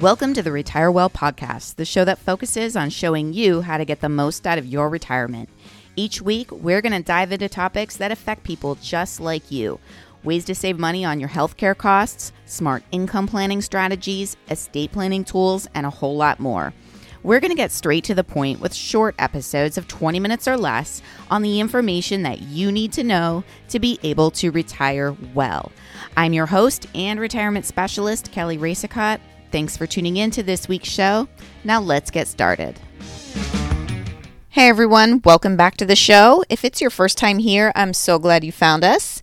Welcome to the Retire Well podcast, the show that focuses on showing you how to get the most out of your retirement. Each week, we're going to dive into topics that affect people just like you ways to save money on your healthcare costs, smart income planning strategies, estate planning tools, and a whole lot more. We're going to get straight to the point with short episodes of 20 minutes or less on the information that you need to know to be able to retire well. I'm your host and retirement specialist, Kelly Racicot. Thanks for tuning in to this week's show. Now let's get started. Hey everyone, welcome back to the show. If it's your first time here, I'm so glad you found us.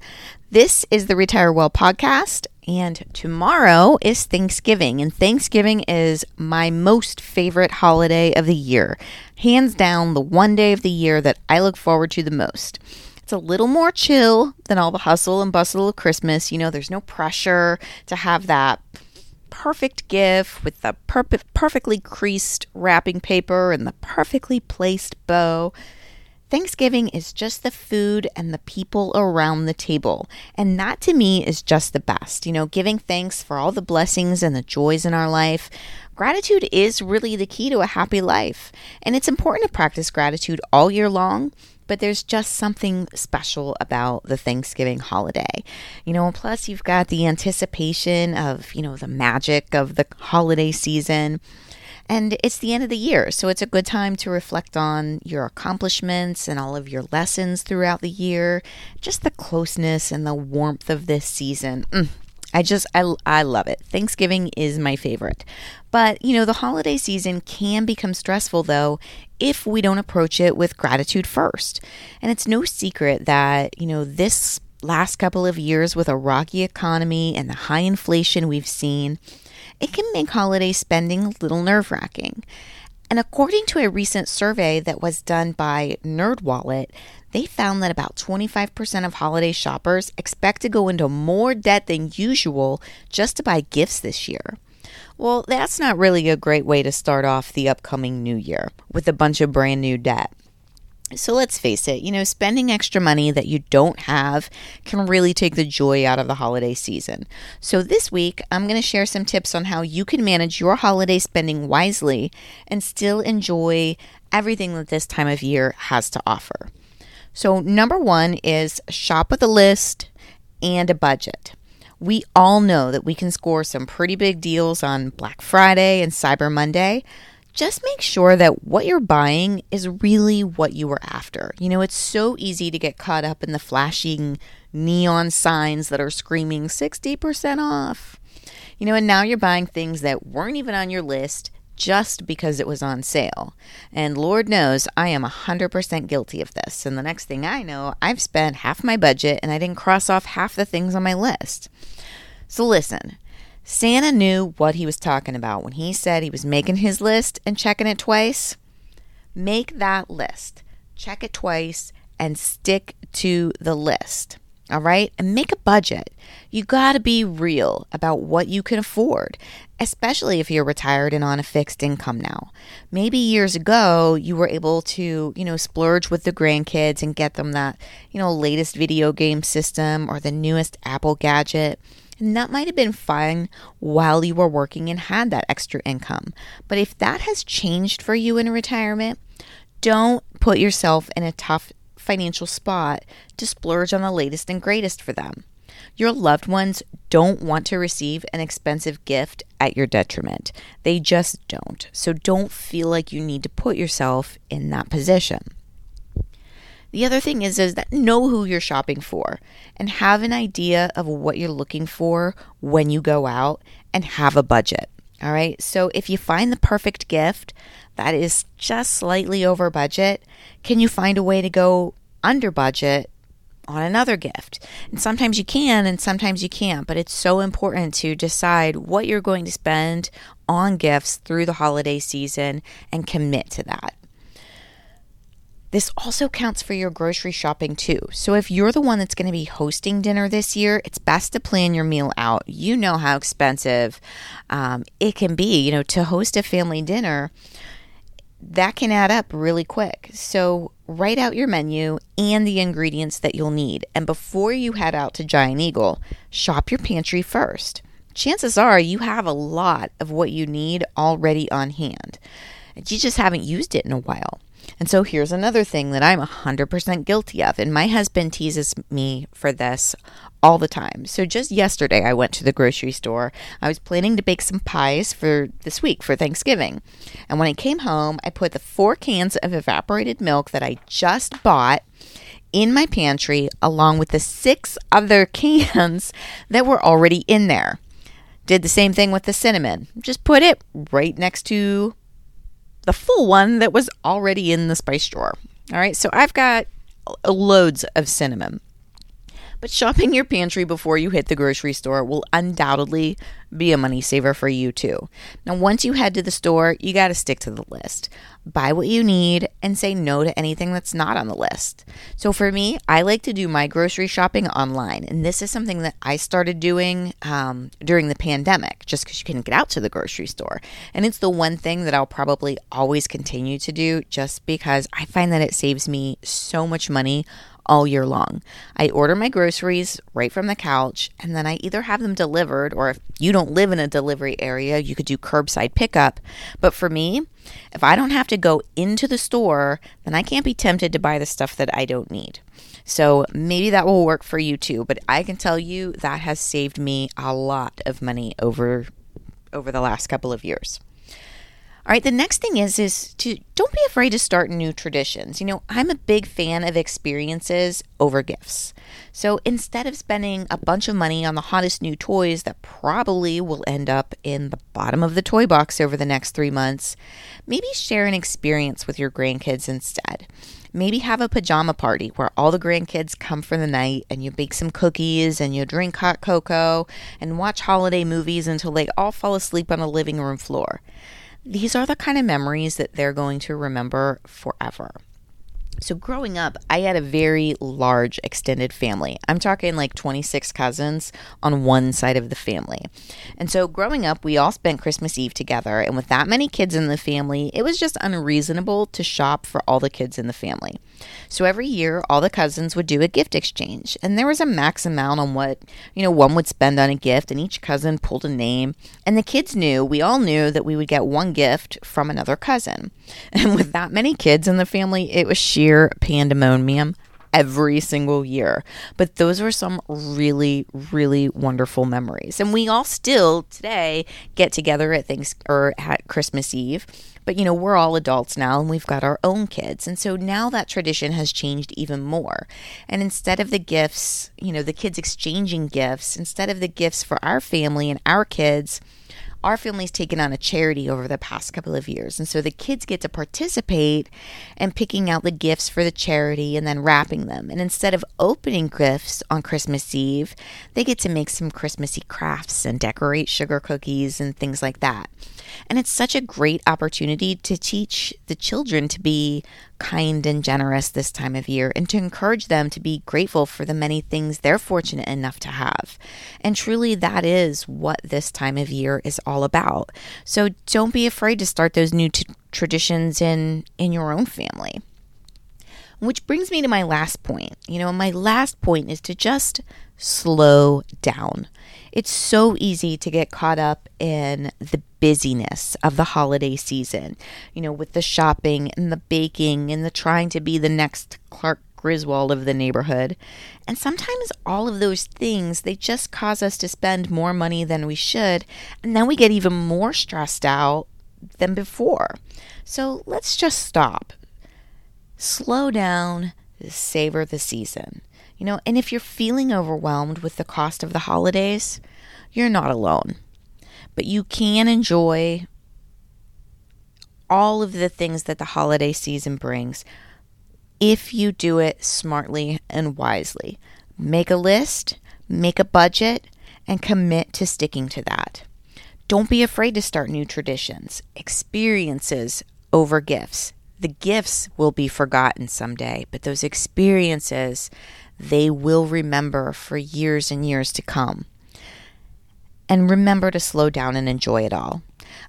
This is the Retire Well podcast, and tomorrow is Thanksgiving, and Thanksgiving is my most favorite holiday of the year. Hands down, the one day of the year that I look forward to the most. It's a little more chill than all the hustle and bustle of Christmas. You know, there's no pressure to have that perfect gift with the perfect, perfectly creased wrapping paper and the perfectly placed bow. Thanksgiving is just the food and the people around the table. And that to me is just the best. You know, giving thanks for all the blessings and the joys in our life. Gratitude is really the key to a happy life. And it's important to practice gratitude all year long but there's just something special about the Thanksgiving holiday. You know, plus you've got the anticipation of, you know, the magic of the holiday season. And it's the end of the year, so it's a good time to reflect on your accomplishments and all of your lessons throughout the year. Just the closeness and the warmth of this season. Mm, I just, I, I love it. Thanksgiving is my favorite. But, you know, the holiday season can become stressful, though, if we don't approach it with gratitude first. And it's no secret that, you know, this last couple of years with a rocky economy and the high inflation we've seen, it can make holiday spending a little nerve wracking. And according to a recent survey that was done by NerdWallet, they found that about 25% of holiday shoppers expect to go into more debt than usual just to buy gifts this year. Well, that's not really a great way to start off the upcoming new year with a bunch of brand new debt. So let's face it, you know, spending extra money that you don't have can really take the joy out of the holiday season. So this week, I'm going to share some tips on how you can manage your holiday spending wisely and still enjoy everything that this time of year has to offer. So, number one is shop with a list and a budget. We all know that we can score some pretty big deals on Black Friday and Cyber Monday just make sure that what you're buying is really what you were after. You know, it's so easy to get caught up in the flashing neon signs that are screaming 60% off. You know, and now you're buying things that weren't even on your list just because it was on sale. And Lord knows I am 100% guilty of this. And the next thing I know, I've spent half my budget and I didn't cross off half the things on my list. So listen, Santa knew what he was talking about when he said he was making his list and checking it twice. Make that list, check it twice, and stick to the list. All right. And make a budget. You got to be real about what you can afford, especially if you're retired and on a fixed income now. Maybe years ago, you were able to, you know, splurge with the grandkids and get them that, you know, latest video game system or the newest Apple gadget. And that might have been fine while you were working and had that extra income. But if that has changed for you in retirement, don't put yourself in a tough financial spot to splurge on the latest and greatest for them. Your loved ones don't want to receive an expensive gift at your detriment. They just don't. So don't feel like you need to put yourself in that position. The other thing is is that know who you're shopping for and have an idea of what you're looking for when you go out and have a budget. All right? So if you find the perfect gift that is just slightly over budget, can you find a way to go under budget on another gift. And sometimes you can and sometimes you can't, but it's so important to decide what you're going to spend on gifts through the holiday season and commit to that. This also counts for your grocery shopping too. So if you're the one that's going to be hosting dinner this year, it's best to plan your meal out. You know how expensive um, it can be, you know, to host a family dinner. That can add up really quick. So write out your menu and the ingredients that you'll need. And before you head out to Giant Eagle, shop your pantry first chances are you have a lot of what you need already on hand. You just haven't used it in a while. And so here's another thing that I'm 100% guilty of. And my husband teases me for this all the time. So just yesterday, I went to the grocery store. I was planning to bake some pies for this week for Thanksgiving. And when I came home, I put the four cans of evaporated milk that I just bought in my pantry along with the six other cans that were already in there. Did the same thing with the cinnamon. Just put it right next to the full one that was already in the spice drawer. All right, so I've got loads of cinnamon. But shopping your pantry before you hit the grocery store will undoubtedly be a money saver for you too. Now, once you head to the store, you got to stick to the list. Buy what you need and say no to anything that's not on the list. So, for me, I like to do my grocery shopping online. And this is something that I started doing um, during the pandemic just because you couldn't get out to the grocery store. And it's the one thing that I'll probably always continue to do just because I find that it saves me so much money all year long. I order my groceries right from the couch and then I either have them delivered or if you don't live in a delivery area, you could do curbside pickup. But for me, if I don't have to go into the store, then I can't be tempted to buy the stuff that I don't need. So maybe that will work for you too, but I can tell you that has saved me a lot of money over over the last couple of years. All right, the next thing is is to don't be afraid to start new traditions. You know, I'm a big fan of experiences over gifts. So instead of spending a bunch of money on the hottest new toys that probably will end up in the bottom of the toy box over the next 3 months, maybe share an experience with your grandkids instead. Maybe have a pajama party where all the grandkids come for the night and you bake some cookies and you drink hot cocoa and watch holiday movies until they all fall asleep on the living room floor. These are the kind of memories that they're going to remember forever. So, growing up, I had a very large extended family. I'm talking like 26 cousins on one side of the family. And so, growing up, we all spent Christmas Eve together. And with that many kids in the family, it was just unreasonable to shop for all the kids in the family. So, every year, all the cousins would do a gift exchange. And there was a max amount on what, you know, one would spend on a gift. And each cousin pulled a name. And the kids knew, we all knew that we would get one gift from another cousin. And with that many kids in the family, it was sheer pandemonium every single year. But those were some really, really wonderful memories. And we all still today get together at things or at Christmas Eve. But you know, we're all adults now and we've got our own kids. And so now that tradition has changed even more. And instead of the gifts, you know, the kids exchanging gifts, instead of the gifts for our family and our kids, our family's taken on a charity over the past couple of years. And so the kids get to participate in picking out the gifts for the charity and then wrapping them. And instead of opening gifts on Christmas Eve, they get to make some Christmassy crafts and decorate sugar cookies and things like that. And it's such a great opportunity to teach the children to be kind and generous this time of year and to encourage them to be grateful for the many things they're fortunate enough to have. And truly, that is what this time of year is all about. So don't be afraid to start those new t- traditions in, in your own family. Which brings me to my last point. You know, my last point is to just slow down. It's so easy to get caught up in the busyness of the holiday season, you know, with the shopping and the baking and the trying to be the next Clark Griswold of the neighborhood. And sometimes all of those things, they just cause us to spend more money than we should, and then we get even more stressed out than before. So let's just stop slow down, savor the season. You know, and if you're feeling overwhelmed with the cost of the holidays, you're not alone. But you can enjoy all of the things that the holiday season brings if you do it smartly and wisely. Make a list, make a budget, and commit to sticking to that. Don't be afraid to start new traditions, experiences over gifts the gifts will be forgotten someday, but those experiences they will remember for years and years to come. And remember to slow down and enjoy it all.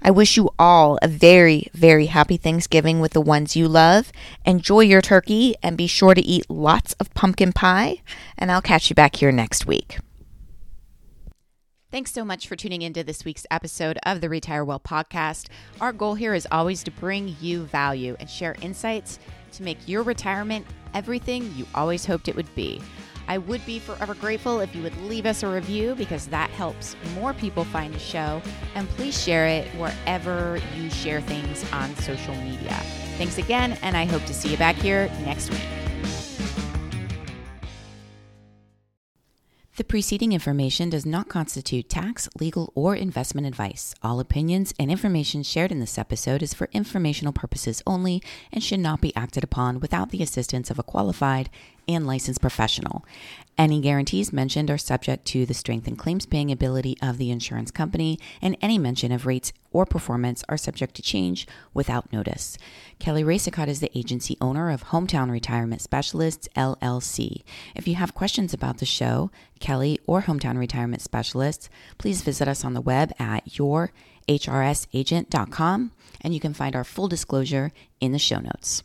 I wish you all a very, very happy Thanksgiving with the ones you love. Enjoy your turkey and be sure to eat lots of pumpkin pie. And I'll catch you back here next week. Thanks so much for tuning into this week's episode of the Retire Well podcast. Our goal here is always to bring you value and share insights to make your retirement everything you always hoped it would be. I would be forever grateful if you would leave us a review because that helps more people find the show. And please share it wherever you share things on social media. Thanks again, and I hope to see you back here next week. The preceding information does not constitute tax, legal, or investment advice. All opinions and information shared in this episode is for informational purposes only and should not be acted upon without the assistance of a qualified and licensed professional. Any guarantees mentioned are subject to the strength and claims paying ability of the insurance company, and any mention of rates or performance are subject to change without notice. Kelly Racicot is the agency owner of Hometown Retirement Specialists, LLC. If you have questions about the show, Kelly, or Hometown Retirement Specialists, please visit us on the web at yourhrsagent.com, and you can find our full disclosure in the show notes.